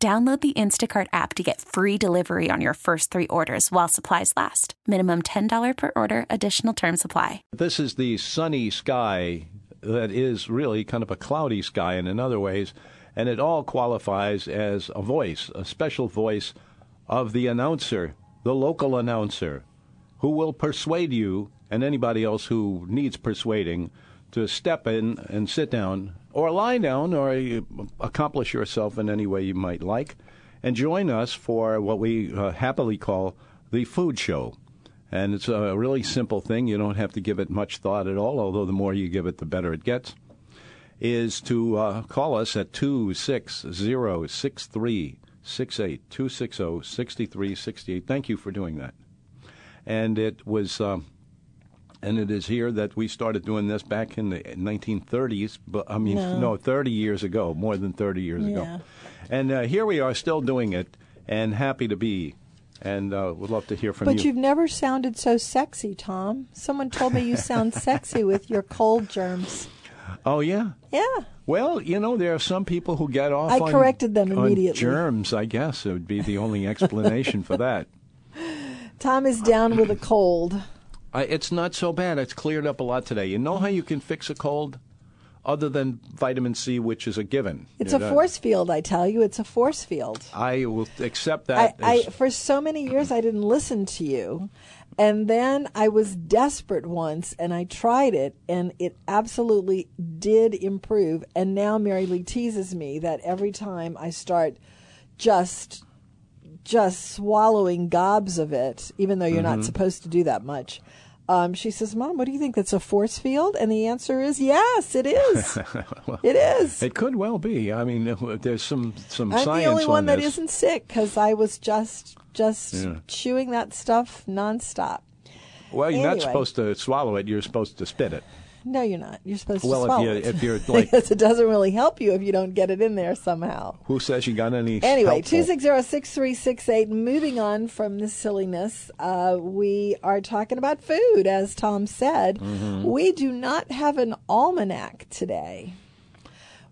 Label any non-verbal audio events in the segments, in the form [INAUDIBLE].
Download the Instacart app to get free delivery on your first three orders while supplies last. Minimum $10 per order, additional term supply. This is the sunny sky that is really kind of a cloudy sky and in other ways, and it all qualifies as a voice, a special voice of the announcer, the local announcer, who will persuade you and anybody else who needs persuading to step in and sit down or lie down or accomplish yourself in any way you might like and join us for what we uh, happily call the food show. And it's a really simple thing. You don't have to give it much thought at all, although the more you give it, the better it gets. Is to uh, call us at 260 6368. 260 6368. Thank you for doing that. And it was. Um, and it is here that we started doing this back in the 1930s. But I mean, no, no 30 years ago, more than 30 years yeah. ago. And uh, here we are, still doing it, and happy to be. And uh, would love to hear from but you. But you've never sounded so sexy, Tom. Someone told me you sound sexy with your cold germs. Oh yeah. Yeah. Well, you know, there are some people who get off. I on, corrected them immediately. germs, I guess, it would be the only explanation for that. [LAUGHS] Tom is down with a cold. I, it's not so bad. It's cleared up a lot today. You know how you can fix a cold? Other than vitamin C, which is a given. It's a force field, I tell you. It's a force field. I will accept that. I, I, for so many years, I didn't listen to you. And then I was desperate once and I tried it and it absolutely did improve. And now Mary Lee teases me that every time I start just just swallowing gobs of it, even though you're mm-hmm. not supposed to do that much. Um, she says, "Mom, what do you think? That's a force field?" And the answer is, "Yes, it is. [LAUGHS] well, it is. It could well be. I mean, there's some some I'm science the only one that this. isn't sick because I was just just yeah. chewing that stuff nonstop. Well, you're anyway. not supposed to swallow it. You're supposed to spit it. No, you're not. You're supposed well, to swallow if you, it. if you're [LAUGHS] like, because it doesn't really help you if you don't get it in there somehow. Who says you got any? Anyway, two six zero six three six eight. Moving on from the silliness, uh, we are talking about food, as Tom said. Mm-hmm. We do not have an almanac today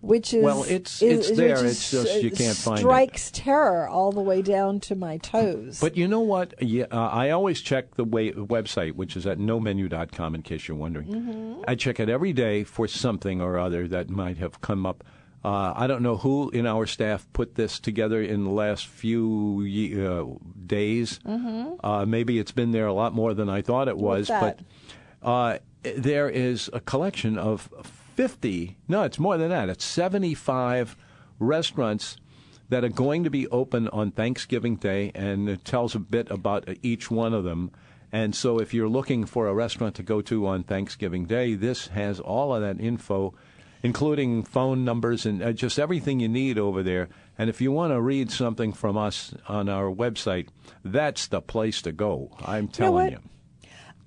which is well, it's is, it's there. It's just you can't find it. Strikes terror all the way down to my toes. But you know what? Yeah, uh, I always check the way, website, which is at nomenu.com, in case you're wondering. Mm-hmm. I check it every day for something or other that might have come up. Uh, I don't know who in our staff put this together in the last few uh, days. Mm-hmm. Uh, maybe it's been there a lot more than I thought it was. But uh, there is a collection of 50, no, it's more than that. It's 75 restaurants that are going to be open on Thanksgiving Day, and it tells a bit about each one of them. And so, if you're looking for a restaurant to go to on Thanksgiving Day, this has all of that info, including phone numbers and uh, just everything you need over there. And if you want to read something from us on our website, that's the place to go. I'm telling you. Know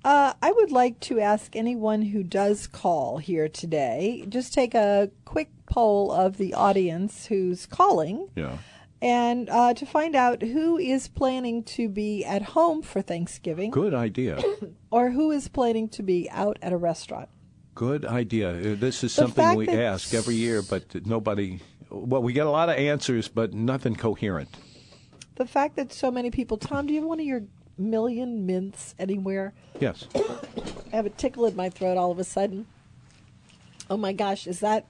uh, I would like to ask anyone who does call here today, just take a quick poll of the audience who's calling. Yeah. And uh, to find out who is planning to be at home for Thanksgiving. Good idea. [COUGHS] or who is planning to be out at a restaurant. Good idea. Uh, this is something we ask every year, but nobody. Well, we get a lot of answers, but nothing coherent. The fact that so many people. Tom, do you have one of your million mints anywhere? Yes. [COUGHS] I have a tickle in my throat all of a sudden. Oh my gosh, is that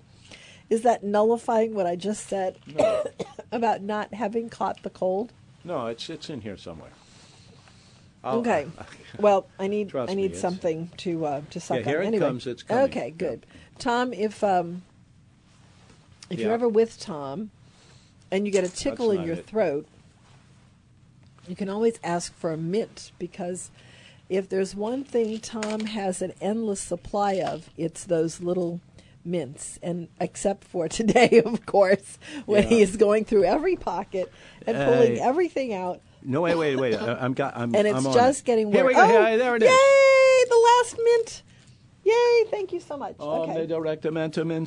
is that nullifying what I just said no. [COUGHS] about not having caught the cold? No, it's it's in here somewhere. I'll, okay. [LAUGHS] [LAUGHS] well, I need I need me, something to uh, to suck yeah, here on. it anyway. comes. It's coming. Okay, good. Tom, if um, if yeah. you're ever with Tom and you get a tickle That's in your it. throat, you can always ask for a mint because if there's one thing Tom has an endless supply of, it's those little mints, and except for [LAUGHS] today, of course, when he is going through every pocket and pulling Uh, everything out, No, wait, wait, wait. I'm got. I'm, and it's I'm just it. getting Here we go. Oh, Here, there it is. Yay! The last mint. Yay! Thank you so much. Oh, okay. directamentum in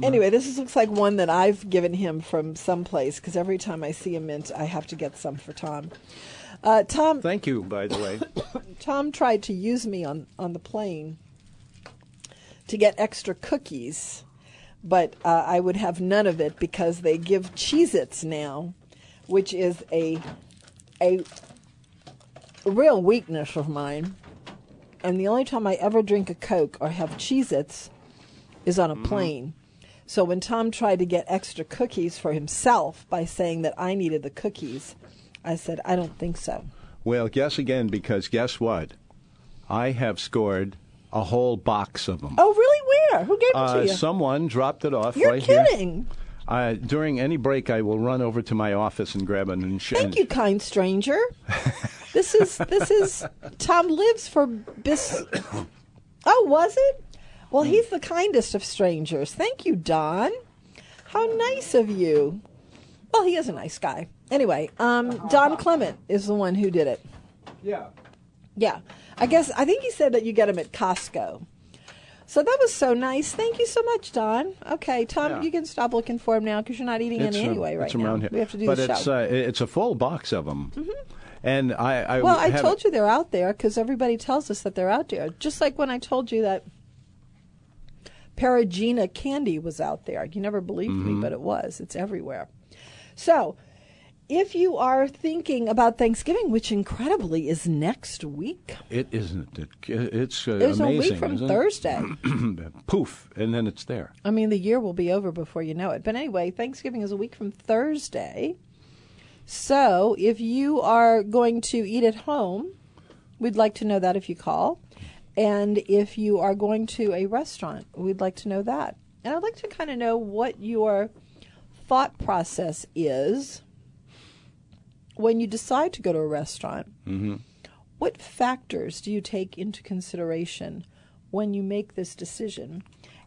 Okay. Anyway, this is, looks like one that I've given him from someplace because every time I see a mint, I have to get some for Tom. Uh, Tom, Thank you, by the way. [COUGHS] Tom tried to use me on, on the plane to get extra cookies, but uh, I would have none of it because they give Cheez Its now, which is a, a real weakness of mine. And the only time I ever drink a Coke or have Cheez Its is on a plane. So when Tom tried to get extra cookies for himself by saying that I needed the cookies, I said, I don't think so. well, guess again, because guess what? I have scored a whole box of them. Oh, really? Where? Who gave them Uh, to you? someone dropped it off You're right here. kidding. Uh, during any break, I will run over to my office and grab an and Thank you, kind stranger. [LAUGHS] this is this is Tom lives for bis. Oh, was it? Well, he's the kindest of strangers. Thank you, Don. How nice of you. Well, he is a nice guy. Anyway, um, Don Clement is the one who did it. Yeah. Yeah, I guess I think he said that you get them at Costco. So that was so nice. Thank you so much, Don. Okay, Tom, Yeah. you can stop looking for him now because you're not eating It's, any uh, anyway right it's now. here. We have to do but the it's show. Mm-hmm. Uh, it's a full box of them. And I, I Well, I told you they're out there because everybody tells us that they're out there. Just like when I told you that Paragina candy was out there. You never believed Mm-hmm. me, but it was. It's everywhere. So, if you are thinking about Thanksgiving, which incredibly is next week, It isn't. It, it's uh, there's amazing. a week from? Thursday. [CLEARS THROAT] Poof, and then it's there. I mean, the year will be over before you know it. But anyway, Thanksgiving is a week from Thursday. So if you are going to eat at home, we'd like to know that if you call. And if you are going to a restaurant, we'd like to know that. And I'd like to kind of know what your thought process is when you decide to go to a restaurant. Mm-hmm. What factors do you take into consideration when you make this decision?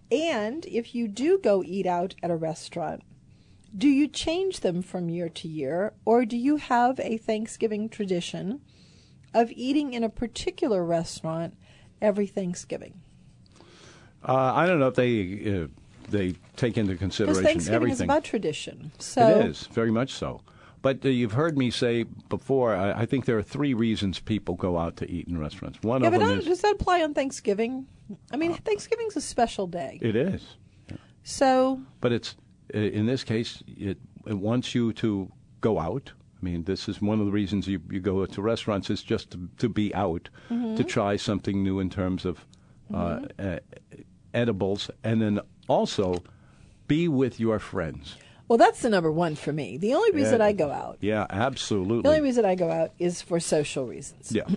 And if you do go eat out at a restaurant, do you change them from year to year, or do you have a Thanksgiving tradition of eating in a particular restaurant every Thanksgiving? Uh, I don't know if they uh, they take into consideration Thanksgiving is everything. about tradition. So it is very much so. But uh, you've heard me say before. I, I think there are three reasons people go out to eat in restaurants. One Yeah, of them is does that apply on Thanksgiving? I mean, Thanksgiving's a special day. it is, So but it's uh, in this case it, it wants you to go out. I mean, this is one of the reasons you, you go to restaurants is just to, to be out, Mm-hmm. to try something new in terms of uh, uh, edibles, and then also be with your friends. Well, that's the number one for me. The only reason Yeah. I go out, Yeah, absolutely. the only reason I go out is for social reasons. yeah.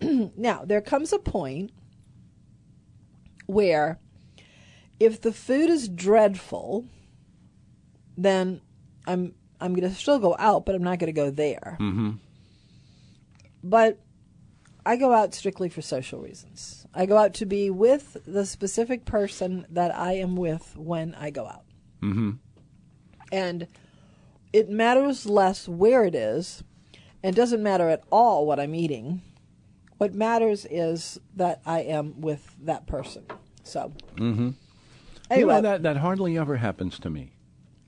[CLEARS THROAT] Now, there comes a point where if the food is dreadful, then I'm I'm going to still go out, but I'm not going to go there. Mm-hmm. But I go out strictly for social reasons. I go out to be with the specific person that I am with when I go out. Mm-hmm. And it matters less where it is, and doesn't matter at all what I'm eating. What matters is that I am with that person. So, mm-hmm. You know, that, that hardly ever happens to me.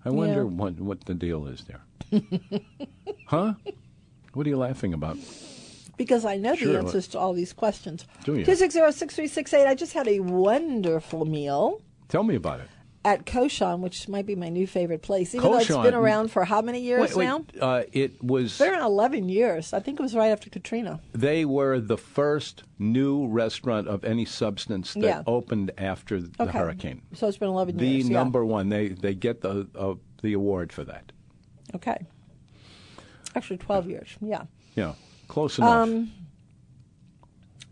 I wonder Yeah. what, what the deal is there. [LAUGHS] huh? What are you laughing about? because I know Sure. the answers to all these questions. Do you? Two six zero six three six eight. I just had a wonderful meal Tell me about it. At Cochon, which might be my new favorite place. Even though it's been around for how many years Wait, wait. now? Uh, it was. It's been eleven years. I think it was right after Katrina. They were the first new restaurant of any substance that Yeah. opened after the Okay. hurricane. So it's been eleven The years. The number one. They they get the uh, the award for that. Okay. Actually, twelve years. Yeah. Yeah, close enough. Um,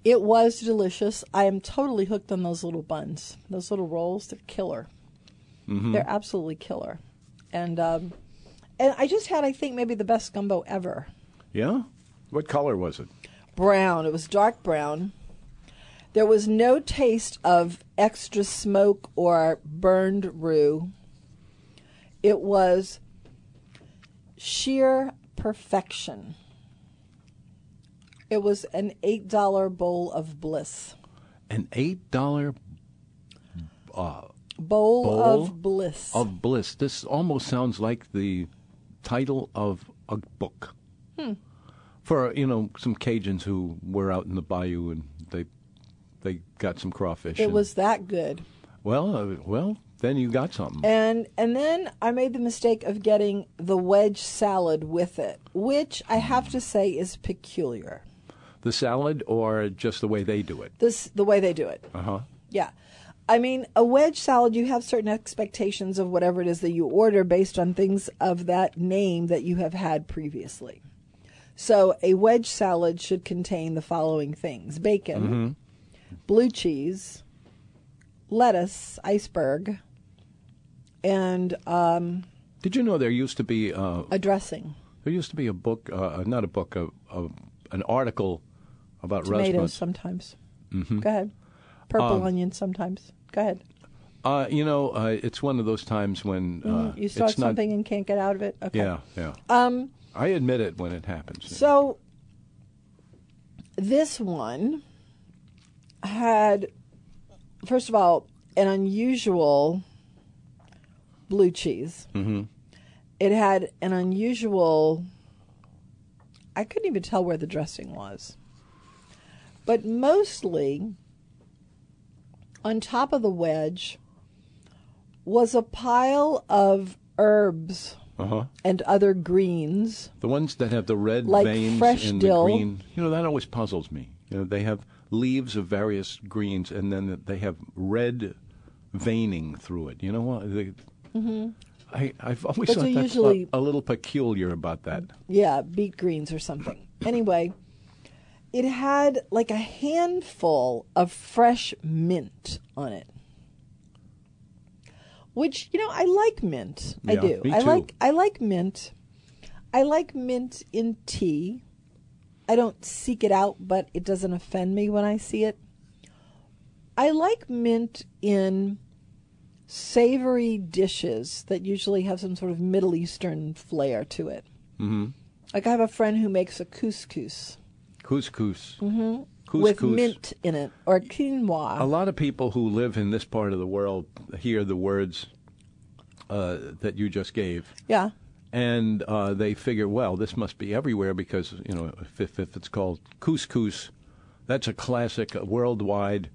It was delicious. I am totally hooked on those little buns. Those little rolls, they're killer. Mm-hmm. They're absolutely killer. And um, and I just had, I think, maybe the best gumbo ever. yeah. What color was it? Brown. It was dark brown. There was no taste of extra smoke or burned roux. It was sheer perfection. It was an $8 bowl of bliss. An eight dollar uh, Bowl, Bowl of bliss. of bliss. This almost sounds like the title of a book. Hmm. For you know some Cajuns who were out in the bayou and they they got some crawfish. it and- was that good. well, uh, well. Then you got something. And and then I made the mistake of getting the wedge salad with it, which I have to say is peculiar. the salad or just the way they do it. This the way they do it. Uh huh. Yeah. I mean, a wedge salad, you have certain expectations of whatever it is that you order based on things of that name that you have had previously. So, a wedge salad should contain the following things bacon, blue cheese, lettuce, iceberg, and um, Did you know there used to be uh, a dressing. there used to be a book, uh, not a book, a, a, an article about Tomatoes restaurants. sometimes. Go ahead. Purple onions sometimes. Go ahead. Uh, you know, uh, it's one of those times when uh, Mm-hmm. you start it's not. something and can't get out of it. Okay. Yeah, yeah. Um, I admit it when it happens. So this one had, first of all, an unusual blue cheese. Mm-hmm. It had an unusual. I couldn't even tell where the dressing was. But mostly, on top of the wedge was a pile of herbs uh huh. and other greens. The ones that have the red Like veins fresh in dill. the green, you know, that always puzzles me. You know, they have leaves of various greens, and then they have red veining through it. You know what? They, I, I've always Those thought that's usually- a, a little peculiar about that. Yeah, beet greens or something. Anyway, it had like a handful of fresh mint on it. Which, you know, I like mint. I do. I like I like mint. I like mint in tea. I don't seek it out, but it doesn't offend me when I see it. I like mint in savory dishes that usually have some sort of Middle Eastern flair to it. Mm-hmm. Like I have a friend who makes a couscous Couscous. Mm-hmm. Couscous. with mint in it or quinoa. A lot of people who live in this part of the world hear the words uh, that you just gave, yeah. and uh, they figure, well, this must be everywhere because you know if, if, it's called couscous, that's a classic uh, worldwide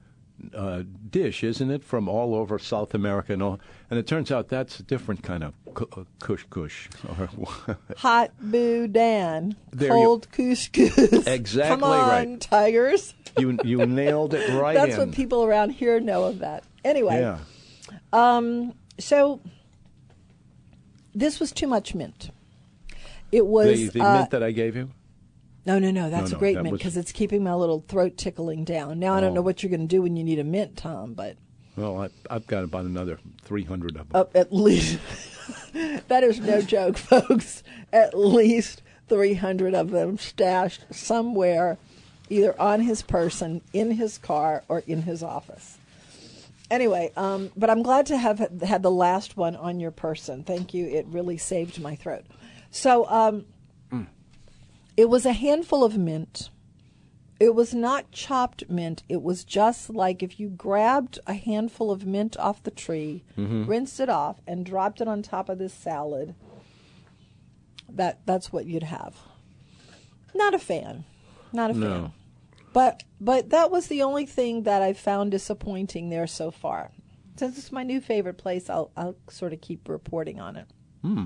uh, dish, isn't it? From all over South America and all. And it turns out that's a different kind of cu- uh, kush kush. Or [LAUGHS] Hot boudin, There you- cold couscous. Exactly Come on, right. tigers. you you [LAUGHS] nailed it right That's in. what people around here know of that. Anyway, Yeah. Um, so this was too much mint. It was The, the uh, mint that I gave you. No, no, no. That's no, a great that mint was- because it's keeping my little throat tickling down. Now I don't Oh. know what you're going to do when you need a mint, Tom, but Well, I, I've got about another three hundred of them. up at least [LAUGHS] that is no joke, [LAUGHS] folks. At least 300 of them stashed somewhere, either on his person, in his car, or in his office. Anyway, um, but I'm glad to have had the last one on your person. Thank you. It really saved my throat. So um, it was a handful of mint. It was not chopped mint. It was just like if you grabbed a handful of mint off the tree, mm-hmm. rinsed it off, and dropped it on top of this salad. That that's what you'd have. Not a fan. Not a fan. No. But but that was the only thing that I found disappointing there so far. Since it's my new favorite place, I'll I'll sort of keep reporting on it. Hmm.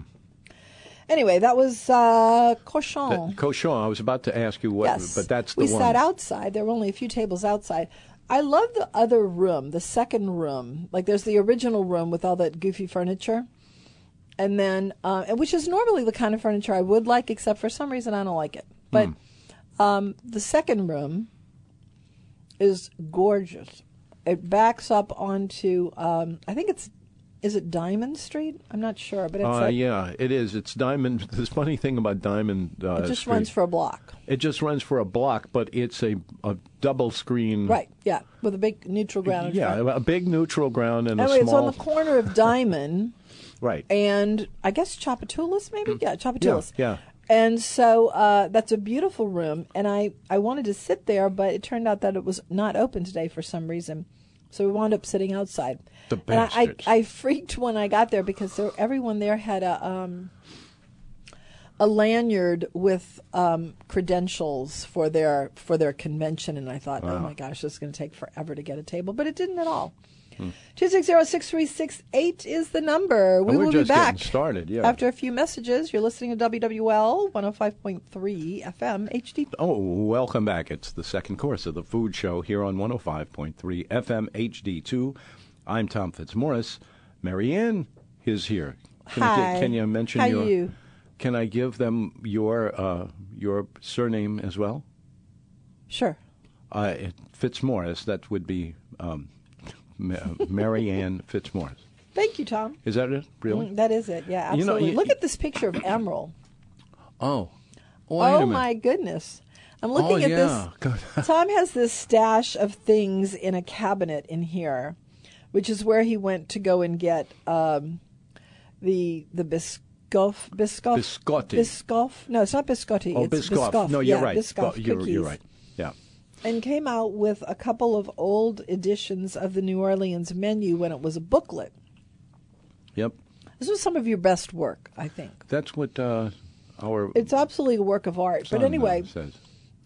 Anyway, that was uh, cochon. Cochon. I was about to ask you what, Yes. but that's the we one. sat outside. There were only a few tables outside. I love the other room, the second room. Like there's the original room with all that goofy furniture, and then uh, which is normally the kind of furniture I would like, except for some reason I don't like it. But um, the second room is gorgeous. It backs up onto um, I think it's is it Diamond Street? I'm not sure, but it's Uh, a, yeah, it is. It's Diamond. [LAUGHS] This funny thing about Diamond. Uh, it just Street, runs for a block. It just runs for a block, but it's a, a double screen. Right, yeah, with a big neutral ground. Yeah, front. a big neutral ground and Anyway, a it's on the corner of Diamond [LAUGHS] right. and I guess Tchoupitoulas, maybe. Yeah, Tchoupitoulas. Mm. yeah. And so uh, that's a beautiful room, and I I wanted to sit there, but it turned out that it was not open today for some reason. So we wound up sitting outside. The and I, I. I freaked when I got there because there, everyone there had a um, a lanyard with um, credentials for their for their convention, and I thought, oh my gosh, this is going to take forever to get a table, but it didn't at all. Two six zero six three six eight is the number. We will just be back getting started, yeah. after a few messages. You're listening to WWL 105.3 FM HD. Oh, welcome back. It's the second course of the food show here on 105.3 FM HD2. I'm Tom Fitzmorris. Marianne is here. Can, Hi. can you mention How your you? Can I give them your uh, your surname as well? Sure. Uh, it- Fitzmorris, that would be um, Ma- Marianne Fitzmorris. Thank you, Tom. Is that it? Really? Mm, That is it. Yeah, You know, absolutely. you- Look at this picture of Emerald. Oh. Oh minute. my goodness. I'm looking oh, at yeah. [LAUGHS] This. Tom has this stash of things in a cabinet in here, which is where he went to go and get um, the the biscoff biscoff Biscotti. biscoff. No, it's not biscotti. oh, it's Biscoff. biscoff. No, you're yeah, right. Biscoff you're, you're right. Yeah. And came out with a couple of old editions of the New Orleans menu when it was a booklet. Yep. This was some of your best work, I think. That's what uh, our It's absolutely a work of art. But anyway, says.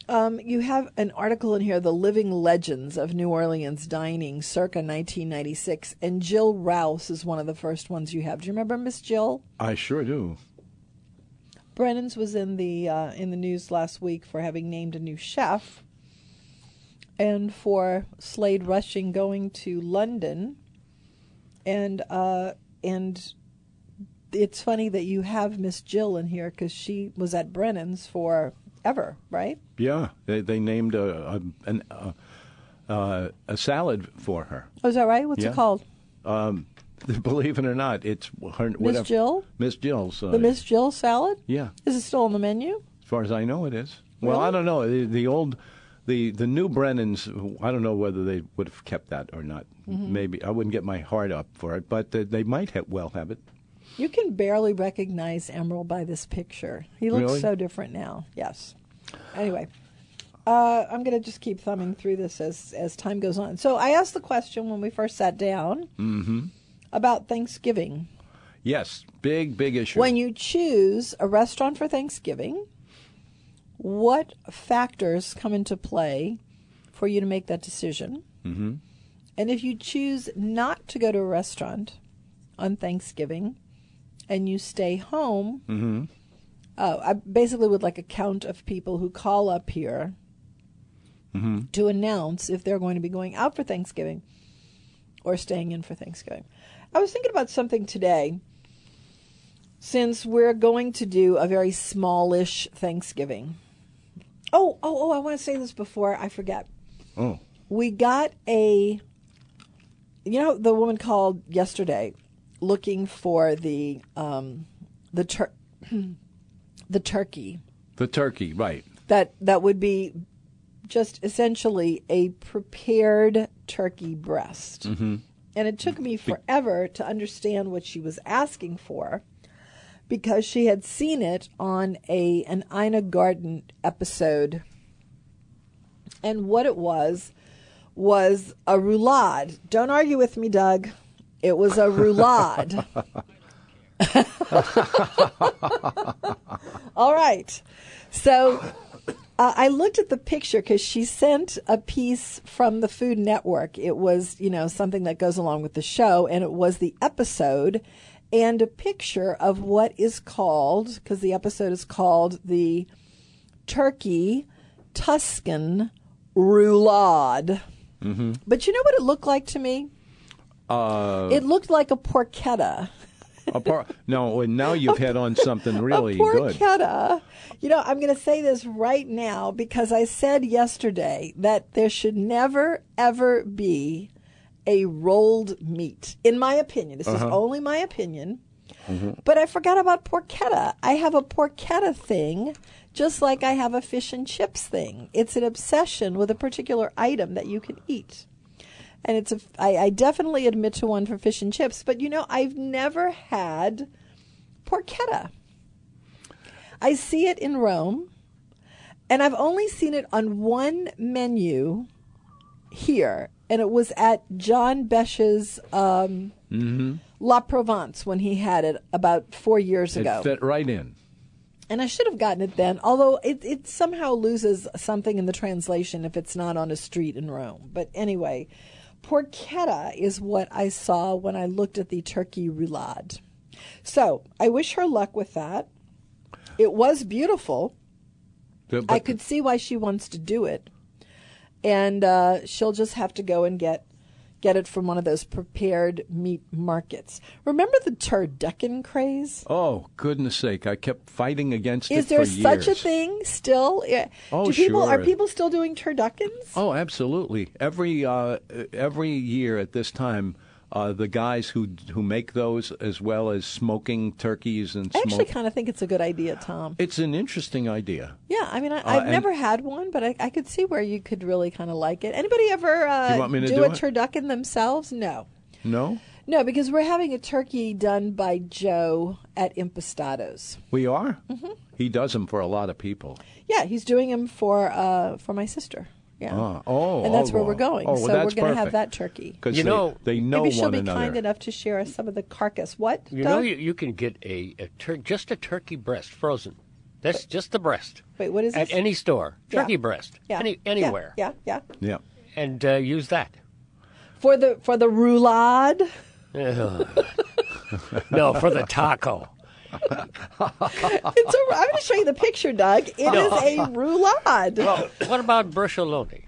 um, you have an article in here, The Living Legends of New Orleans Dining, circa 1996. And Jill Rouse is one of the first ones you have. Do you remember Miss Jill? I sure do. Brennan's was in the uh, in the news last week for having named a new chef, and for Slade Rushing going to London, and uh, and it's funny that you have Miss Jill in here because she was at Brennan's for ever, right? Yeah, they they named a a, an, uh, uh, a salad for her. Oh, is that right? What's Yeah. it called? Um, [LAUGHS] believe it or not, it's her Miss Jill, Miss Jill's. Uh, the Miss Jill salad. Yeah, Is it still on the menu? as far as I know, it is. Well, Really? I don't know. The, the old, the the new Brennans. I don't know whether they would have kept that or not. Mm-hmm. Maybe I wouldn't get my heart up for it, but uh, they might have, well have it. You can barely recognize Emerald by this picture. He looks Really? so different now. Yes. Anyway, uh, I'm going to just keep thumbing through this as as time goes on. So I asked the question when we first sat down Mm-hmm. about Thanksgiving. Yes, big big issue. When you choose a restaurant for Thanksgiving, what factors come into play for you to make that decision? mm-hmm. And if you choose not to go to a restaurant on Thanksgiving and you stay home, Mm-hmm. uh, I basically would like a count of people who call up here Mm-hmm. to announce if they're going to be going out for Thanksgiving or staying in for Thanksgiving. I was thinking about something today. Since we're going to do a very smallish Thanksgiving. Oh, oh, oh, I want to say this before I forget. Oh, we got a you know the woman called yesterday looking for the um the tur- [CLEARS THROAT] the turkey. The turkey, right? that that would be just essentially a prepared turkey breast. Mm-hmm. and it took me forever to understand what she was asking for because she had seen it on a an Ina Garten episode and what it was was a roulade. Don't argue with me, Doug. It was a roulade. [LAUGHS] All right. So uh, I looked at the picture because she sent a piece from the Food Network. It was, you know, something that goes along with the show, and it was the episode and a picture of what is called, because the episode is called the Turkey Tuscan Roulade. Mm-hmm. But you know what it looked like to me? Uh, It looked like a porchetta. a par- no, and now you've hit on something [LAUGHS] really a good. porchetta. You know, I'm going to say this right now because I said yesterday that there should never, ever be a rolled meat, in my opinion. This is uh-huh. only my opinion. Mm-hmm. But I forgot about porchetta. I have a porchetta thing, just like I have a fish and chips thing. It's an obsession with a particular item that you can eat. And it's a, I, I definitely admit to one for fish and chips, but you know, I've never had porchetta. I see it in Rome, and I've only seen it on one menu here, and it was at John Besh's um, La Provence when he had it about four years ago. It fit right in. And I should have gotten it then, although it, it somehow loses something in the translation if it's not on a street in Rome. But anyway, porchetta is what I saw when I looked at the turkey roulade. So I wish her luck with that. It was beautiful. I could see why she wants to do it, and uh, she'll just have to go and get get it from one of those prepared meat markets. Remember the turducken craze? Oh, goodness sake. I kept fighting against Is it there for such a thing still? Oh, Do people are people still doing turduckens? Oh, absolutely. Every uh, every year at this time, uh, the guys who who make those, as well as smoking turkeys and I actually smoke. kind of think it's a good idea, Tom. It's an interesting idea. Yeah, I mean, I, I've and- never had one, but I, I could see where you could really kind of like it. Anybody ever uh, You want me to do, do a it? turducken themselves? No. No, No, because we're having a turkey done by Joe at Impastato's. we are. Mm-hmm. He does them for a lot of people. Yeah, he's doing them for uh, for my sister. Yeah. Ah, oh, and that's oh, where we're going. Oh, well, so we're going to have that turkey. Because You they, know- they know Maybe she'll one be another. kind enough to share us some of the carcass. What? You Doug? know, you, you can get a, a tur- just a turkey breast frozen. That's just the breast. Wait, what is At this? any store, Yeah. turkey breast, yeah. any, Yeah, anywhere, Yeah, yeah. yeah. and uh, use that. For the for the roulade. [LAUGHS] No, for the taco. [LAUGHS] It's a, I'm going to show you the picture, Doug. It is a roulade. What about bracioloni?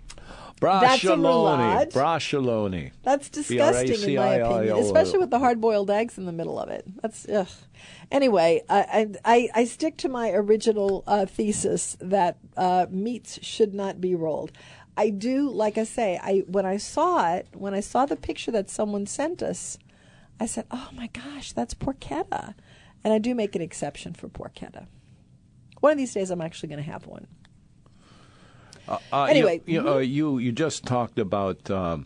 That's a roulade. Bracioloni. That's disgusting, in my opinion, especially with the hard-boiled eggs in the middle of it. That's ugh. Anyway, I I, I, I stick to my original uh, thesis that uh, meats should not be rolled. I do, like I say, I when I saw it, when I saw the picture that someone sent us, I said, "Oh my gosh, that's porchetta," and I do make an exception for porchetta. One of these days, I'm actually going to have one. Uh, Anyway, you, you, uh, you you just talked about um,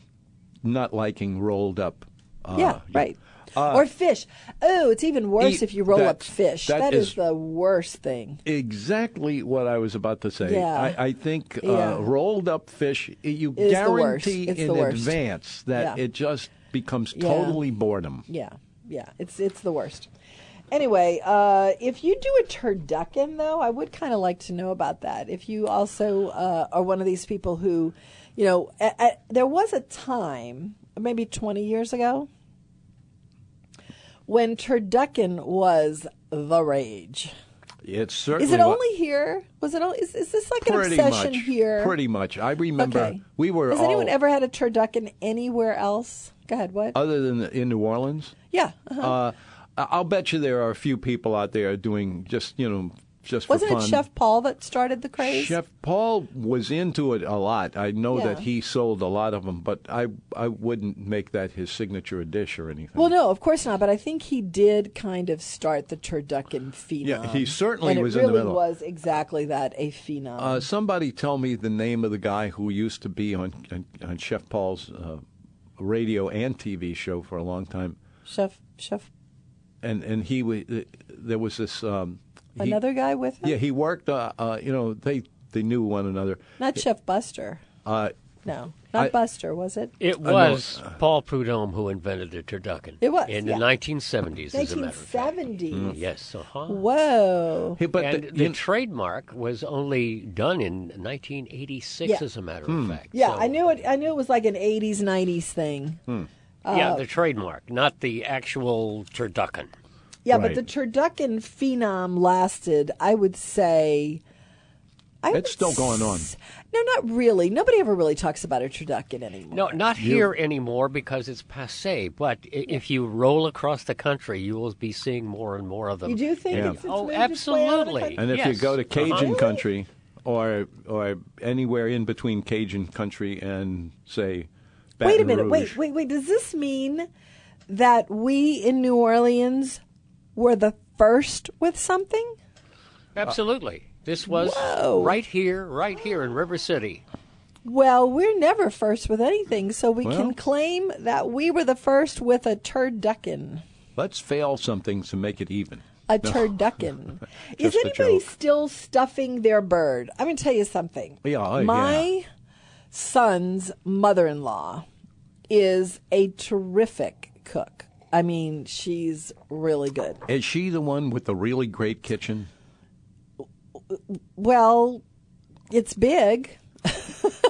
not liking rolled up. Uh, yeah, right. or fish. Oh, it's even worse eat- if you roll up fish. that that is, is- the worst thing. Exactly what I was about to say. Yeah. I, I think uh, Yeah. rolled up fish, you It is the worst. guarantee in advance that Yeah. it just becomes Yeah. totally boredom. Yeah, yeah, it's it's the worst. Anyway, uh, if you do a turducken, though, I would kind of like to know about that. If you also uh, are one of these people who, you know, a a- there was a time, maybe 20 years ago, when turducken was the rage. It's certainly Is it wa- only here? Was it? Only, is, is this like an obsession much here? Pretty much. I remember Okay. we were Has all, anyone ever had a turducken anywhere else? Go ahead. What? other than in New Orleans. yeah. Uh-huh. Uh, I'll bet you there are a few people out there doing just you know just Wasn't it. Chef Paul that started the craze? Chef Paul was into it a lot. I know that he sold a lot of them, but I I wouldn't make that his signature dish or anything. Well, no, of course not. But I think he did kind of start the turducken phenom. Yeah, he certainly and was it in the really middle. was exactly that, a phenom. Uh, somebody tell me the name of the guy who used to be on on, on Chef Paul's uh, radio and TV show for a long time, Chef, Chef, and and he wa- uh, there was this um, he- another guy with him. yeah he worked uh, uh, you know they they knew one another. Not Chef Buster. Uh, No, not I- Buster, was it? It know- was Paul Prudhomme who invented the turducken. It was, in yeah. the 1970s, as a matter of fact. 1970s. Yes, uh-huh. Whoa. he- but and the- the, you- trademark was only done in 1986, Yeah. as a matter Hmm. of fact. Yeah, So- I knew it. I knew it was like an '80s, '90s thing. Yeah, Uh, the trademark, not the actual turducken. Yeah, Right. but the turducken phenom lasted. I would say. I It's would still going on. s- No, not really. Nobody ever really talks about a turducken anymore. No, not here anymore because it's passe. But i- if you roll across the country, you will be seeing more and more of them. You do think Yeah. it's, it's Oh, moved its way out of the absolutely. country? And if you Yes. go to Cajun Uh-huh. country or or anywhere in between Cajun country and say Baton wait a minute. Rouge. Wait, wait, wait. Does this mean that we in New Orleans were the first with something? Absolutely. This was Whoa. right here, right here in River City. Well, we're never first with anything, so we Well- can claim that we were the first with a turducken. Let's fail something to make it even. A turducken. [LAUGHS] Is anybody still stuffing their bird? I'm going to tell you something. Yeah, oh, My yeah. Son's mother in law is a terrific cook. I mean, she's really good. Is she the one with the really great kitchen? Well, it's big.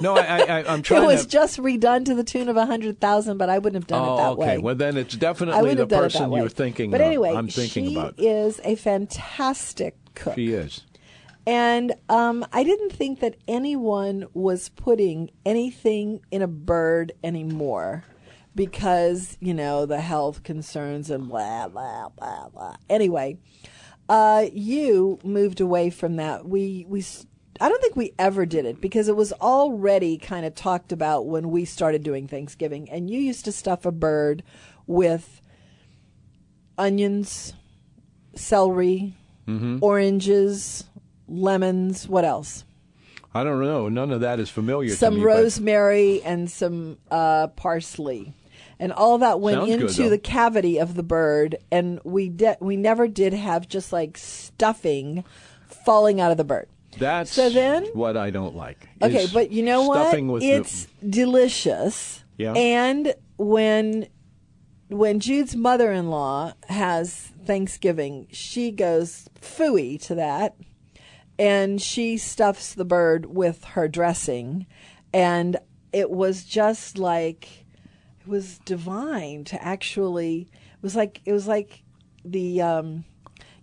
No, I, I, I, I'm [LAUGHS] It was to. just redone to the tune of a hundred thousand, but I wouldn't have done oh, it that okay. way. Okay, well, then it's definitely the have done it person you're thinking. But of. anyway, I'm thinking she about. is a fantastic cook. She is. And um, I didn't think that anyone was putting anything in a bird anymore because, you know, the health concerns and blah, blah, blah, blah. Anyway, uh, you moved away from that. We, we, I don't think we ever did it because it was already kind of talked about when we started doing Thanksgiving. And you used to stuff a bird with onions, celery, oranges, lemons. What else? I don't know. None of that is familiar to Some me. but- rosemary and some uh, parsley, and all that went Sounds into though. the cavity of the bird. And we de- we never did have just like stuffing falling out of the bird. That's So then- what I don't like. Okay, but you know what? It's delicious. Yeah. And when when Jude's mother-in-law has Thanksgiving, she goes fooey to that, and she stuffs the bird with her dressing, and it was just like it was divine to actually. It was like it was like the um,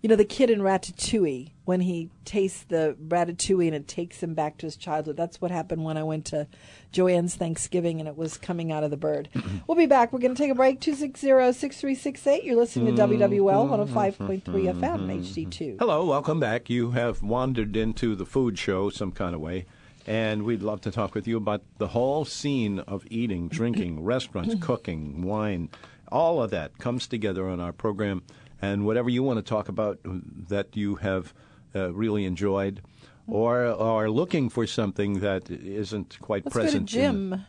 you know the kid in Ratatouille when he tastes the ratatouille and it takes him back to his childhood. That's what happened when I went to Joanne's Thanksgiving and it was coming out of the bird. [CLEARS THROAT] we'll be back. We're going to take a break. 260-6368. You're listening to WWL 105.3 FM mm-hmm. HD2. Hello, welcome back. You have wandered into the food show some kind of way, and we'd love to talk with you about the whole scene of eating, [CLEARS THROAT] drinking, restaurants, [CLEARS THROAT] cooking, wine. All of that comes together on our program, and whatever you want to talk about that you have uh, really enjoyed, or are looking for something that isn't quite Let's go to present. in- Jim.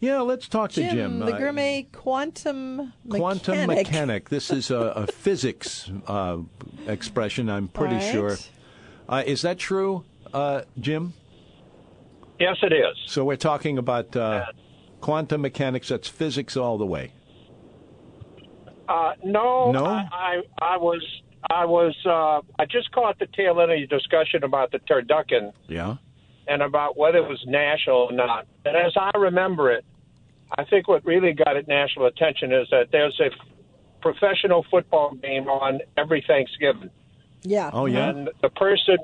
yeah, let's talk to Jim, Jim. the Uh, gourmet quantum Quantum mechanic. mechanic. This is a, a [LAUGHS] physics uh, expression, I'm pretty Right. sure. Uh, is that true, uh, Jim? Yes, it is. So we're talking about uh, quantum mechanics. That's physics all the way. Uh, no, No? I, I, I was, I was, uh, I just caught the tail end of your discussion about the turducken Yeah. and about whether it was national or not. And as I remember it, I think what really got it national attention is that there's a professional football game on every Thanksgiving. Yeah. Oh yeah. And the person,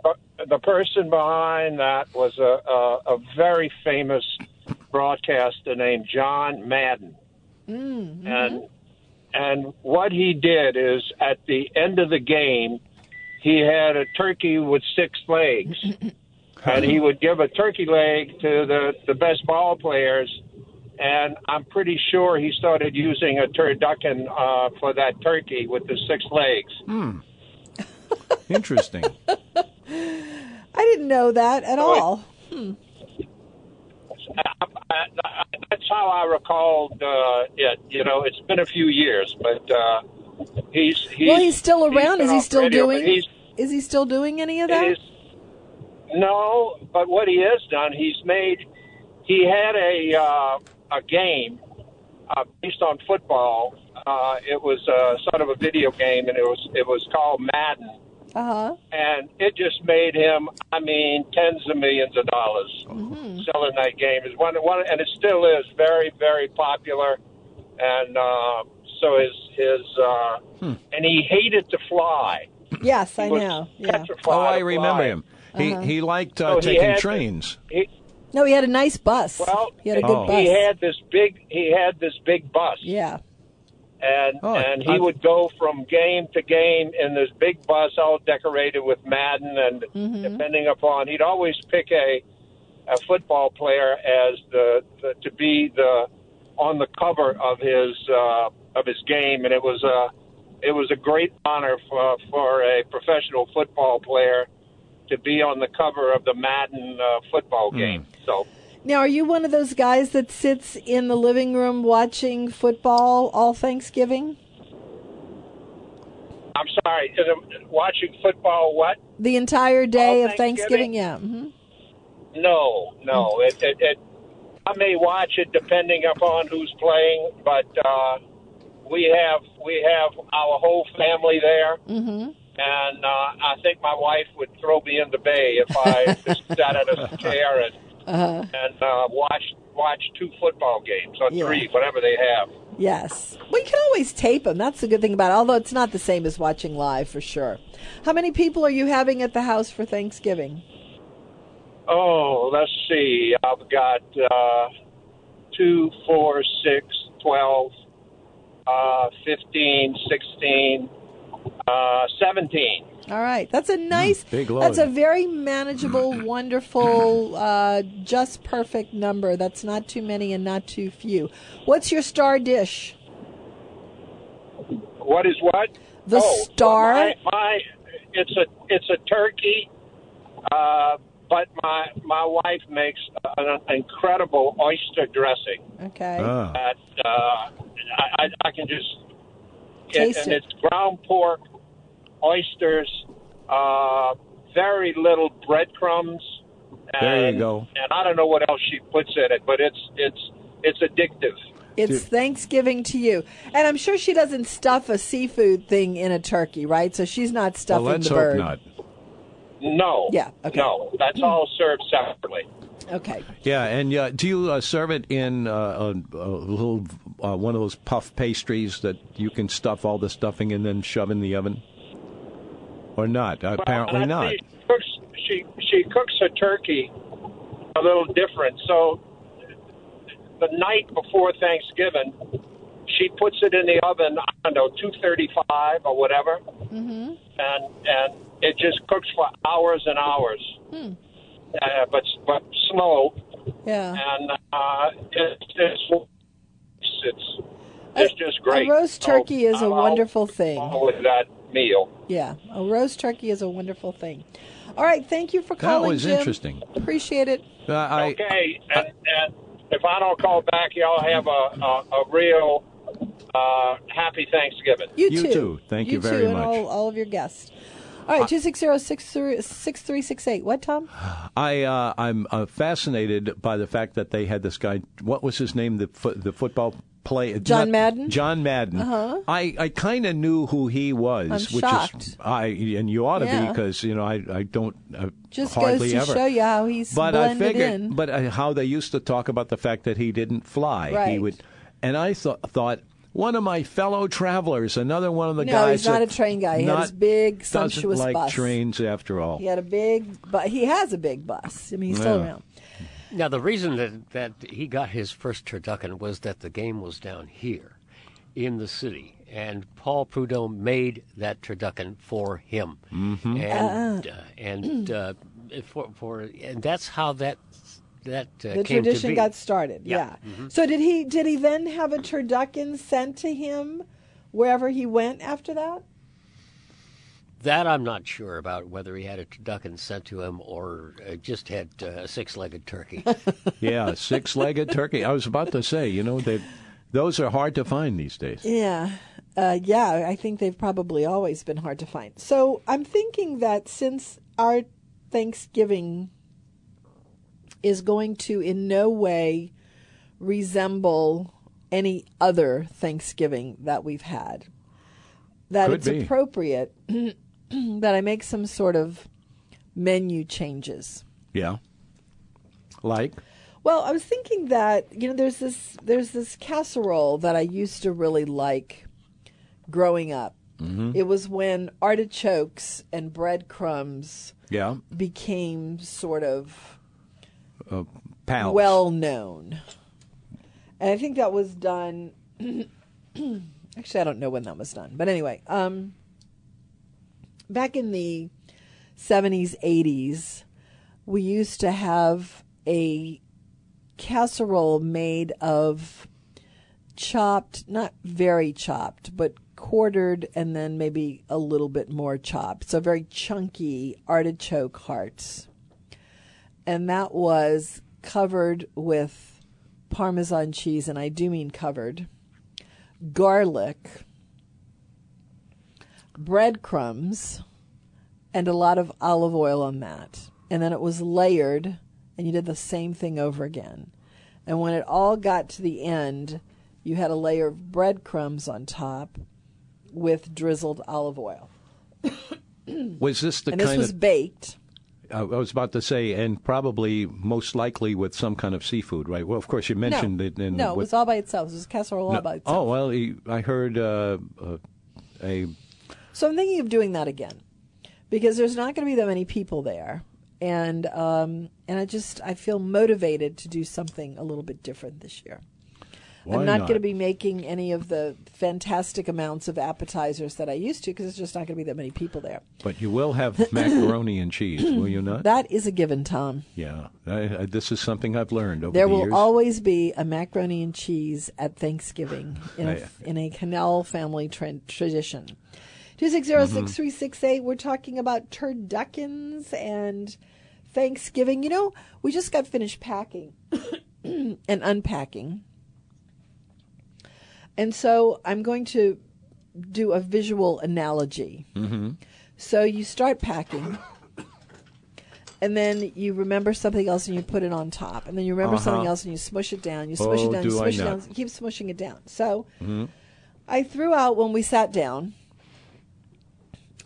the person behind that was a, a, a very famous broadcaster named John Madden. Hmm. And and what he did is at the end of the game, he had a turkey with six legs, [LAUGHS] and he would give a turkey leg to the the best ball players. And I'm pretty sure he started using a turducken uh, for that turkey with the six legs. Interesting. [LAUGHS] I didn't know that at all. I, I, that's how I recalled uh, it. You know, it's been a few years, but uh, he's, he's well, he's still around. been Is he still radio, doing? He's, Is he still doing any of that? no, but what he has done, he's made. He had a uh, a game uh, based on football. Uh, it was uh, sort of a video game, and it was it was called Madden. Uh huh. and it just made him, I mean, tens of millions of dollars selling that game. Is one, one, and it still is very, very popular. And uh, so his his, uh, and he hated to fly. Yes, I He was know. Yeah. oh, I remember flying. him. He Uh-huh. he liked uh, So taking had- trains. He, No, he had a nice bus. well, he had a good Oh. bus. he had this big he had this big bus. yeah. And Oh, and he I- would go from game to game in this big bus, all decorated with Madden, and Mm-hmm. depending upon, he'd always pick a a football player as the, the to be the on the cover of his uh, of his game, and it was a it was a great honor for for a professional football player to be on the cover of the Madden uh, football game. So Now, are you one of those guys that sits in the living room watching football all Thanksgiving? I'm sorry, is it watching football. What? The entire day All of Thanksgiving? Thanksgiving? Yeah. hmm No, no. It, it, it, I may watch it depending upon who's playing, but uh, we have we have our whole family there, mm-hmm. and uh, I think my wife would throw me in the bay if I [LAUGHS] just sat at a chair and and uh, watched watch two football games or Yeah. three, whatever they have. Yes. We can always tape them. That's the good thing about it, although it's not the same as watching live for sure. How many people are you having at the house for Thanksgiving? Oh, let's see. I've got uh, two, four, six, twelve, uh, fifteen, sixteen, uh, seventeen. All right. That's a nice, big load. that's a very manageable, [CLEARS THROAT] wonderful, uh, just perfect number. That's not too many and not too few. What's your star dish? What is what? The oh, star? My, my, it's a it's a turkey, uh, but my my wife makes an incredible oyster dressing Okay. Ah. that uh, I, I I can just Taste and it. it's ground pork, oysters, uh, very little breadcrumbs. And, There you go. And I don't know what else she puts in it, but it's it's it's addictive. It's Thanksgiving to you. And I'm sure she doesn't stuff a seafood thing in a turkey, right? So she's not Well, stuffing let's the hope bird. not. No. Yeah, okay. No, that's all served separately. Okay. Yeah, and uh, do you uh, serve it in uh, a, a little uh, one of those puff pastries that you can stuff all the stuffing and then shove in the oven, or not? Apparently Well, not. She cooks, she she cooks a turkey a little different. So the night before Thanksgiving, she puts it in the oven. I don't know, two thirty-five or whatever, mm-hmm. and and it just cooks for hours and hours. Hmm. Uh, but but slow, Yeah. and uh, it, it's it's it's, it's just great. A roast So turkey is a I'm all- wonderful thing. all with that meal. Yeah. A roast turkey is a wonderful thing. All right. Thank you for calling. That calling. was Jim. interesting. Appreciate it. Uh, I, okay, and, and if I don't call back, y'all have a a, a real uh, happy Thanksgiving. You, You too. too. Thank you very too, and much. all, all of your guests. All right, two six zero six three six three six eight. What, Tom? I uh, I'm uh, fascinated by the fact that they had this guy. What was his name? The fo- the football play. John not- Madden? John Madden. Uh-huh. I, I kind of knew who he was, I'm which shocked. is I and you ought to Yeah. be because you know I I don't uh, Just hardly goes to ever. show you how he's but I figured, in. but uh, how they used to talk about the fact that he didn't fly. Right. He would, and I thought thought. One of my fellow travelers, another one of the No, guys. No, he's not a train guy. He had not- his big, doesn't sumptuous like bus. trains after all. He had a big, but he has a big bus. I mean, he's still Yeah. around. Now, the reason that, that he got his first turducken was that the game was down here in the city, and Paul Prudhomme made that turducken for him, Mm-hmm. and uh, and uh, for for and that's how that that uh, The came to tradition be. got started. Yeah. Yeah. So did he? Did he then have a turducken sent to him wherever he went after that? That I'm not sure about whether he had a turducken sent to him or uh, just had uh, a six-legged turkey. [LAUGHS] Yeah, six-legged turkey. I was about to say, you know, that those are hard to find these days. Yeah. Uh, yeah, I think they've probably always been hard to find. So I'm thinking that since our Thanksgiving is going to in no way resemble any other Thanksgiving that we've had, that Could it's be. appropriate [CLEARS THROAT] [CLEARS THROAT] that I make some sort of menu changes. Yeah. Like? Well, I was thinking that you know there's this there's this casserole that I used to really like growing up. It was when artichokes and breadcrumbs Yeah. became sort of Pals. well known. And I think that was done [CLEARS THROAT] actually I don't know when that was done. But anyway, um back in the 70s 80s we used to have a casserole made of chopped, not very chopped, but quartered and then maybe a little bit more chopped. So very chunky artichoke hearts. And that was covered with Parmesan cheese, and I do mean covered, garlic, breadcrumbs, and a lot of olive oil on that. And then it was layered, and you did the same thing over again. And when it all got to the end, you had a layer of breadcrumbs on top with drizzled olive oil. [COUGHS] Was this the and this was of baked. I was about to say, and probably most likely with some kind of seafood, right? Well, of course, you mentioned no, it. In, no, it was all by itself. It was a casserole all by itself. Oh well, I heard uh, uh, a. So I'm thinking of doing that again because there's not going to be that many people there, and um, and I just I feel motivated to do something a little bit different this year. Why I'm not, not? going to be making any of the fantastic amounts of appetizers that I used to because there's just not going to be that many people there. But you will have [LAUGHS] macaroni and cheese, will you not? That is a given, Tom. yeah, I, I, this is something I've learned over There the will years. always be a macaroni and cheese at Thanksgiving in a, I- in a Canal family tra- tradition. Two six zero six three six eight. We're talking about turduckens and Thanksgiving. You know, we just got finished packing [COUGHS] and unpacking, and so I'm going to do a visual analogy. Mm-hmm. So you start packing and then you remember something else and you put it on top, and then you remember something Uh-huh. else and you smush it down. You smush Oh, it down. You smush it down. You keep smushing it down. So I threw out when we sat down.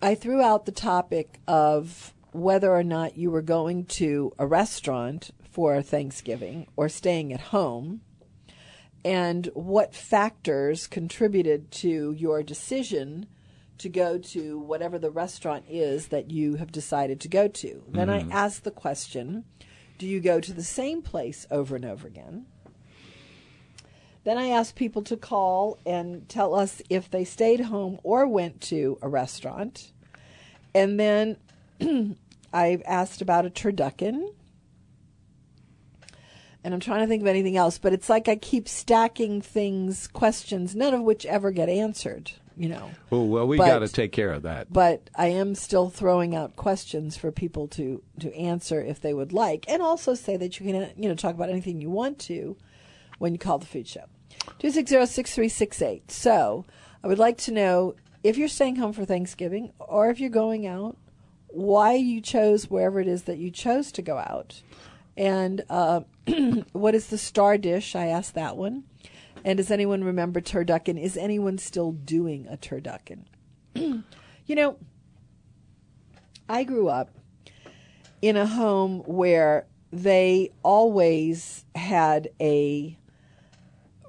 I threw out the topic of whether or not you were going to a restaurant for Thanksgiving or staying at home, and what factors contributed to your decision to go to whatever the restaurant is that you have decided to go to. Then I mm-hmm. asked the question do you go to the same place over and over again? Then I asked people to call and tell us if they stayed home or went to a restaurant. And then [CLEARS THROAT] I asked about a turducken. And I'm trying to think of anything else, but it's like I keep stacking things, questions, none of which ever get answered, you know. Oh well, we got to take care of that. But I am still throwing out questions for people to, to answer if they would like, and also say that you can you know talk about anything you want to when you call the food show. Two six zero six three six eight. So I would like to know if you're staying home for Thanksgiving or if you're going out, why you chose wherever it is that you chose to go out, and uh, [CLEARS THROAT] what is the star dish? I asked that one. And does anyone remember turducken? Is anyone still doing a turducken? [CLEARS THROAT] you know, I grew up in a home where they always had a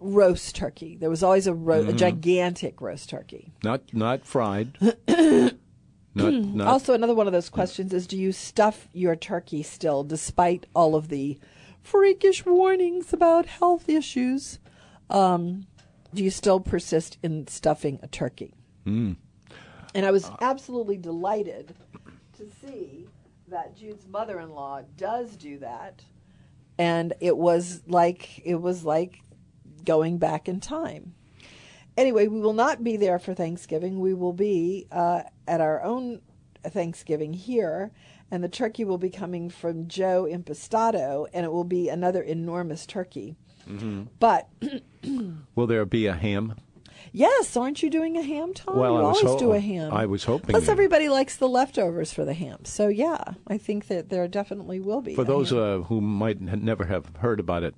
roast turkey. There was always a, ro- a mm. gigantic roast turkey. Not not fried. [COUGHS] not hmm. not. Also, another one of those questions is do you stuff your turkey still despite all of the freakish warnings about health issues? Um, do you still persist in stuffing a turkey? Hmm. And I was uh, absolutely delighted to see that Jude's mother-in-law does do that, and it was like it was like going back in time. Anyway, we will not be there for Thanksgiving. We will be uh, at our own Thanksgiving here, and the turkey will be coming from Joe Impastato, and it will be another enormous turkey. But [CLEARS THROAT] Will there be a ham? yes, aren't you doing a ham, Tom? Well, you I always ho- do a ham. I was hoping Plus, everybody likes the leftovers for the ham. So yeah, I think that there definitely will be. For those uh, who might never have heard about it,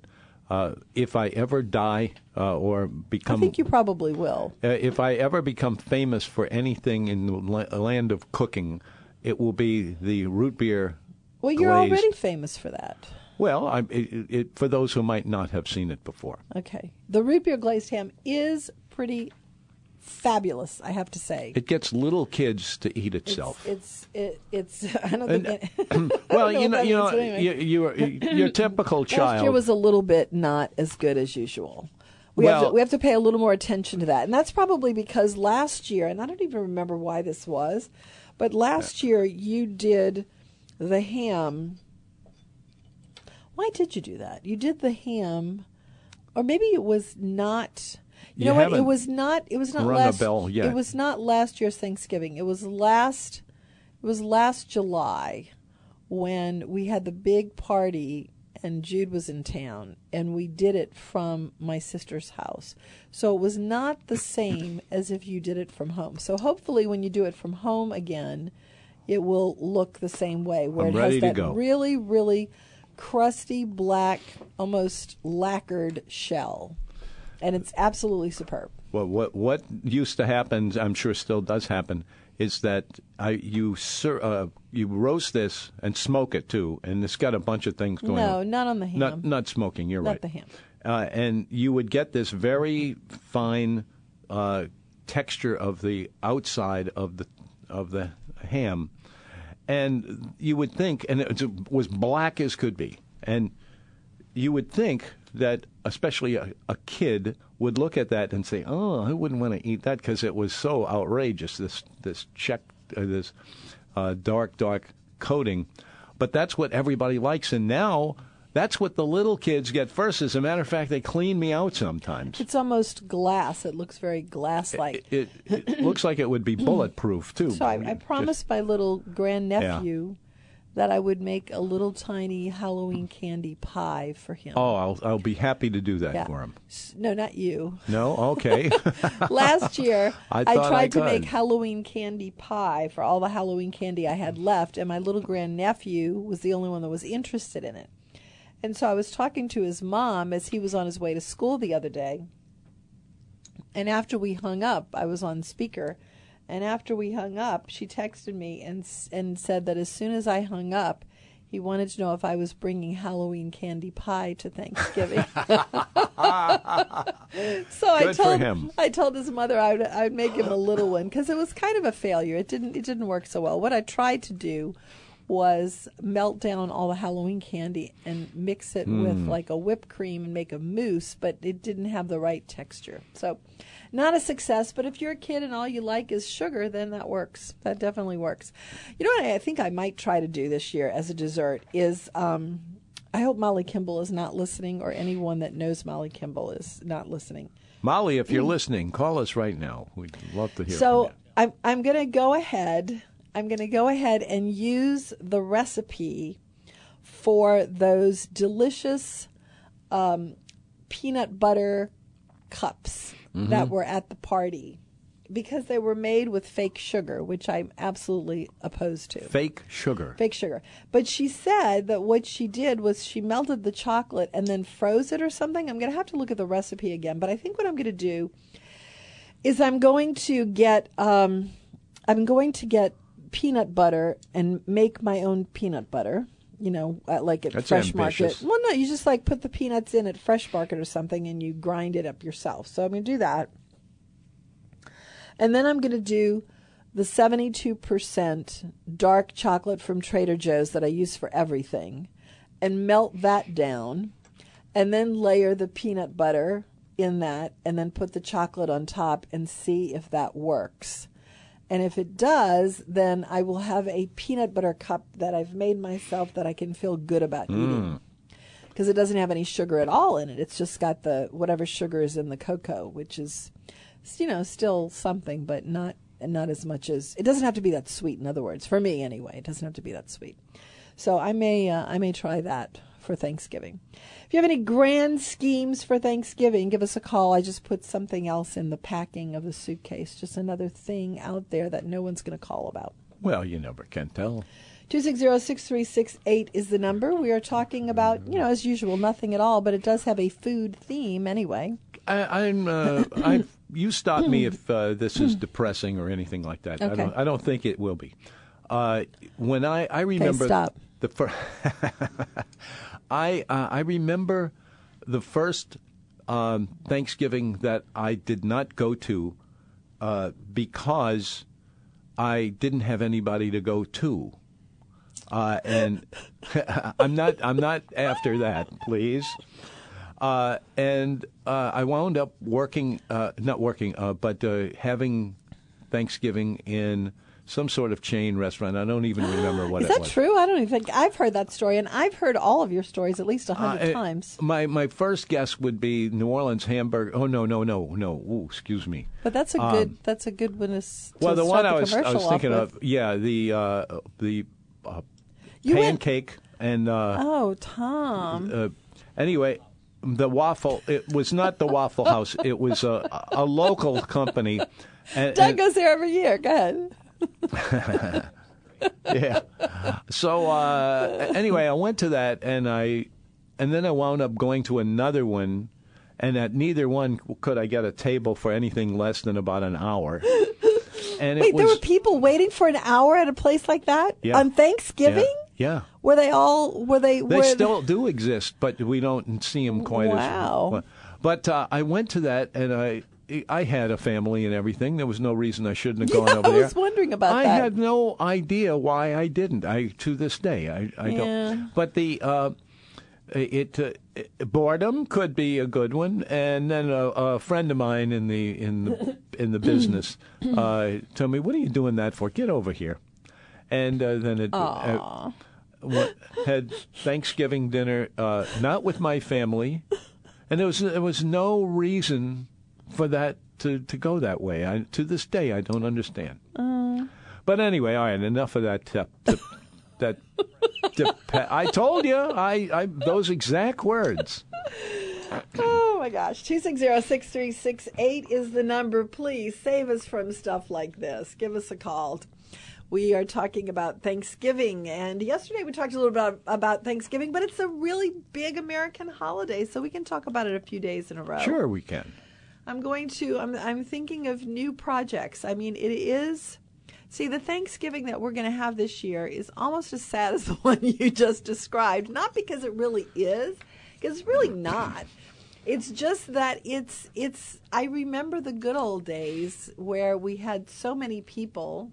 uh, if I ever die uh, or become. I think you probably will. uh, if I ever become famous for anything in the la- land of cooking, it will be the root beer. Well, you're glazed- already famous for that. Well, I, it, it, for those who might not have seen it before. Okay. The root beer glazed ham is pretty fabulous, I have to say. It gets little kids to eat itself. it's it, it's [LAUGHS] I don't And- think uh, it, [LAUGHS] [CLEARS THROAT] well, know you know, you know, anyway. you, you are, your [CLEARS THROAT] typical last child. year was a little bit not as good as usual. We have to, we have to pay a little more attention to that, and that's probably because last year, and I don't even remember why this was, but last year you did the ham. Why did you do that? You did the ham, or maybe it was not. You, know what? It was not. It was not last. It was not last year's Thanksgiving. It was last. It was last July when we had the big party and Jude was in town and we did it from my sister's house. So it was not the [COUGHS] same as if you did it from home. So hopefully when you do it from home again, it will look the same way where I'm it ready has that go. really really crusty black almost lacquered shell. And it's absolutely superb. Well, what what used to happen, I'm sure still does happen, is that I you ser, uh, you roast this and smoke it too, and it's got a bunch of things going No, on. not on the ham. Not not smoking. You're Not right. the ham. Uh, and you would get this very fine uh, texture of the outside of the of the ham, and you would think, and it was black as could be, and you would think that especially a, a kid would look at that and say, "Oh, I wouldn't want to eat that because it was so outrageous. This this check, uh, this uh, dark dark coating." But that's what everybody likes, and now that's what the little kids get first. As a matter of fact, they clean me out sometimes. It's almost glass. It looks very glass-like. It, it, it looks like it would be [CLEARS THROAT] bulletproof too. so I, I promised my little grandnephew that I would make a little tiny Halloween candy pie for him. Oh, I'll I'll be happy to do that yeah. for him. No, not you. No, okay. [LAUGHS] Last year, [LAUGHS] I I, tried I to make. Halloween candy pie for all the Halloween candy I had left, and my little grandnephew was the only one that was interested in it. And so I was talking to his mom as he was on his way to school the other day. And after we hung up, I was on speaker. And after we hung up, she texted me and and said that as soon as I hung up, he wanted to know if I was bringing Halloween candy pie to Thanksgiving. [LAUGHS] [LAUGHS] so I told him. I told his mother I would I would make him a little one because it was kind of a failure. It didn't it didn't work so well. What I tried to do was melt down all the Halloween candy and mix it Hmm. with like a whipped cream and make a mousse, but it didn't have the right texture. So, not a success. But if you're a kid and all you like is sugar, then that works. That definitely works. You know what I think I might try to do this year as a dessert is. Um, I hope Molly Kimball is not listening, or anyone that knows Molly Kimball is not listening. Molly, if you're listening, call us right now. We'd love to hear from So. I'm I'm going to go ahead. I'm going to go ahead and use the recipe for those delicious um, peanut butter cups Mm-hmm. that were at the party because they were made with fake sugar, which I'm absolutely opposed to Fake sugar. fake sugar. But she said that what she did was she melted the chocolate and then froze it or something. I'm going to have to look at the recipe again. But I think what I'm going to do is I'm going to get um, I'm going to get peanut butter and make my own peanut butter. You know, at, like at That's Fresh ambitious. Market. Well, no, you just like put the peanuts in at Fresh Market or something, and you grind it up yourself. So I'm going to do that. And then I'm going to do the 72% dark chocolate from Trader Joe's that I use for everything and melt that down and then layer the peanut butter in that and then put the chocolate on top and see if that works. And if it does, then I will have a peanut butter cup that I've made myself that I can feel good about eating. Because it doesn't have any sugar at all in it. It's just got the whatever sugar is in the cocoa, which is you know, still something, but not not as much as it doesn't have to be that sweet. In other words, for me anyway, it doesn't have to be that sweet. So I may uh, I may try that for Thanksgiving. If you have any grand schemes for Thanksgiving, give us a call. I just put something else in the packing of the suitcase, just another thing out there that no one's going to call about. Well, you never can tell. 260-6368 is the number. We are talking about, you know, as usual, nothing at all, but it does have a food theme anyway. I, I'm. Uh, [COUGHS] I. You stop me if uh, this is depressing or anything like that. I Okay. don't. I don't think it will be. Uh, when I I remember stop. the first. [LAUGHS] I uh, I remember the first um, Thanksgiving that I did not go to uh, because I didn't have anybody to go to. Uh, and [LAUGHS] I'm not. I'm not after that, please. Uh, and uh, I wound up working, uh, not working, uh, but uh, having Thanksgiving in some sort of chain restaurant. I don't even remember what Is it that true? I don't even think I've heard that story, and I've heard all of your stories at least a hundred Uh, times. My my first guess would be New Orleans hamburger. Oh no no no no! Ooh, excuse me. But that's a good that's a good one to, um, Well, the one I was I was thinking of, yeah, the uh, the uh, You went- pancake and uh, Oh, Tom. uh, anyway, the waffle. It was not the Waffle House. It was a a local company. And, Doug and- goes there every year. Go ahead. [LAUGHS] yeah. So uh, anyway, I went to that, and I, and then I wound up going to another one, and at neither one could I get a table for anything less than about an hour. And it Wait, there were people waiting for an hour at a place like that Yeah. on Thanksgiving. yeah. Were they all? Were they? They were still do exist, but we don't see them quite Wow. as. Well. But uh, I went to that, and I I had a family and everything. There was no reason I shouldn't have [LAUGHS] gone Yeah, over there. I there. was wondering about I that. I had no idea why I didn't. I to this day I, I Yeah. don't. But the. Uh, it, uh, boredom could be a good one, and then a, a friend of mine in the in the in the [COUGHS] business uh, told me, "What are you doing that for? Get over here." And uh, then it, uh, what, had Thanksgiving dinner, uh, not with my family, and there was there was no reason for that to, to go that way. I, to this day, I don't understand. But anyway, all right, enough of that. Uh, tip, [LAUGHS] that tip, I told you, I, I those exact words. Oh my gosh. 260-6368 is the number. Please save us from stuff like this. Give us a call. We are talking about Thanksgiving, and yesterday we talked a little bit about, about Thanksgiving, but it's a really big American holiday, so we can talk about it a few days in a row. Sure, we can. I'm going to. I'm. I'm thinking of new projects. I mean, it is. See, the Thanksgiving that we're going to have this year is almost as sad as [LAUGHS] the one you just described. Not because it really is, because it's really not. It's just that it's. It's. I remember the good old days where we had so many people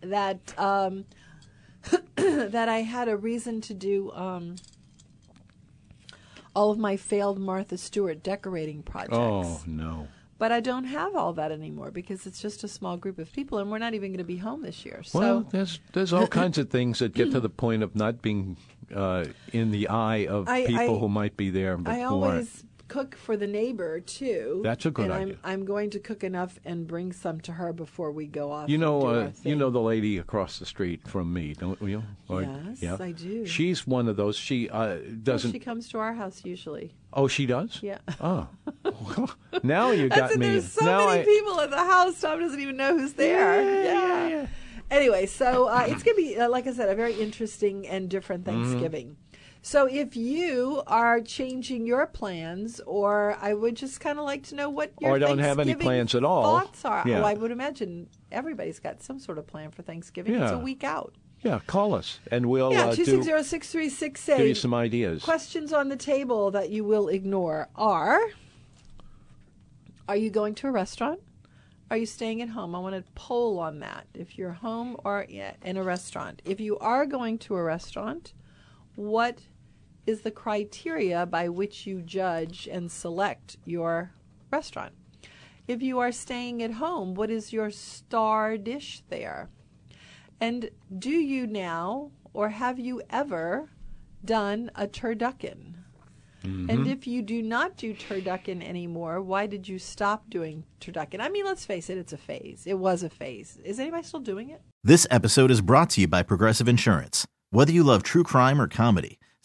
that um, [COUGHS] that I had a reason to do. Um, all of my failed Martha Stewart decorating projects. Oh no. But I don't have all that anymore because it's just a small group of people, and we're not even going to be home this year. So Well, there's there's all [LAUGHS] kinds of things that get to the point of not being uh, in the eye of I- people I- who might be there. But I always aren't. Cook for the neighbor too. That's a good and idea. I'm I'm going to cook enough and bring some to her before we go off. You know, uh, you know the lady across the street from me, don't you? Yes, yeah. I do. She's one of those. She uh, doesn't. She comes to our house usually. oh, she does. Yeah. [LAUGHS] Oh, [LAUGHS] now you That's got it, me. There's so now many I, people at the house. Tom doesn't even know who's there. Yeah, yeah. Anyway, so uh, it's going to be, uh, like I said, a very interesting and different Mm-hmm. So if you are changing your plans, or I would just kind of like to know what your Or don't have any plans at all. Thoughts are. Yeah. Oh, I would imagine everybody's got some sort of plan for Thanksgiving. It's a week out. Yeah, call us and we'll yeah, uh, two six zero six three six give you some ideas. Questions on the table that you will ignore are Are you going to a restaurant? Are you staying at home? I want to poll on that. If you're home or in a restaurant. If you are going to a restaurant, what is the criteria by which you judge and select your restaurant? If you are staying at home, what is your star dish there? And do you now, or have you ever done a turducken? Mm-hmm. And if you do not do turducken anymore, why did you stop doing turducken? I mean, let's face it, it's a phase. It was a phase. Is anybody still doing it? This episode is brought to you by Progressive Insurance. Whether you love true crime or comedy,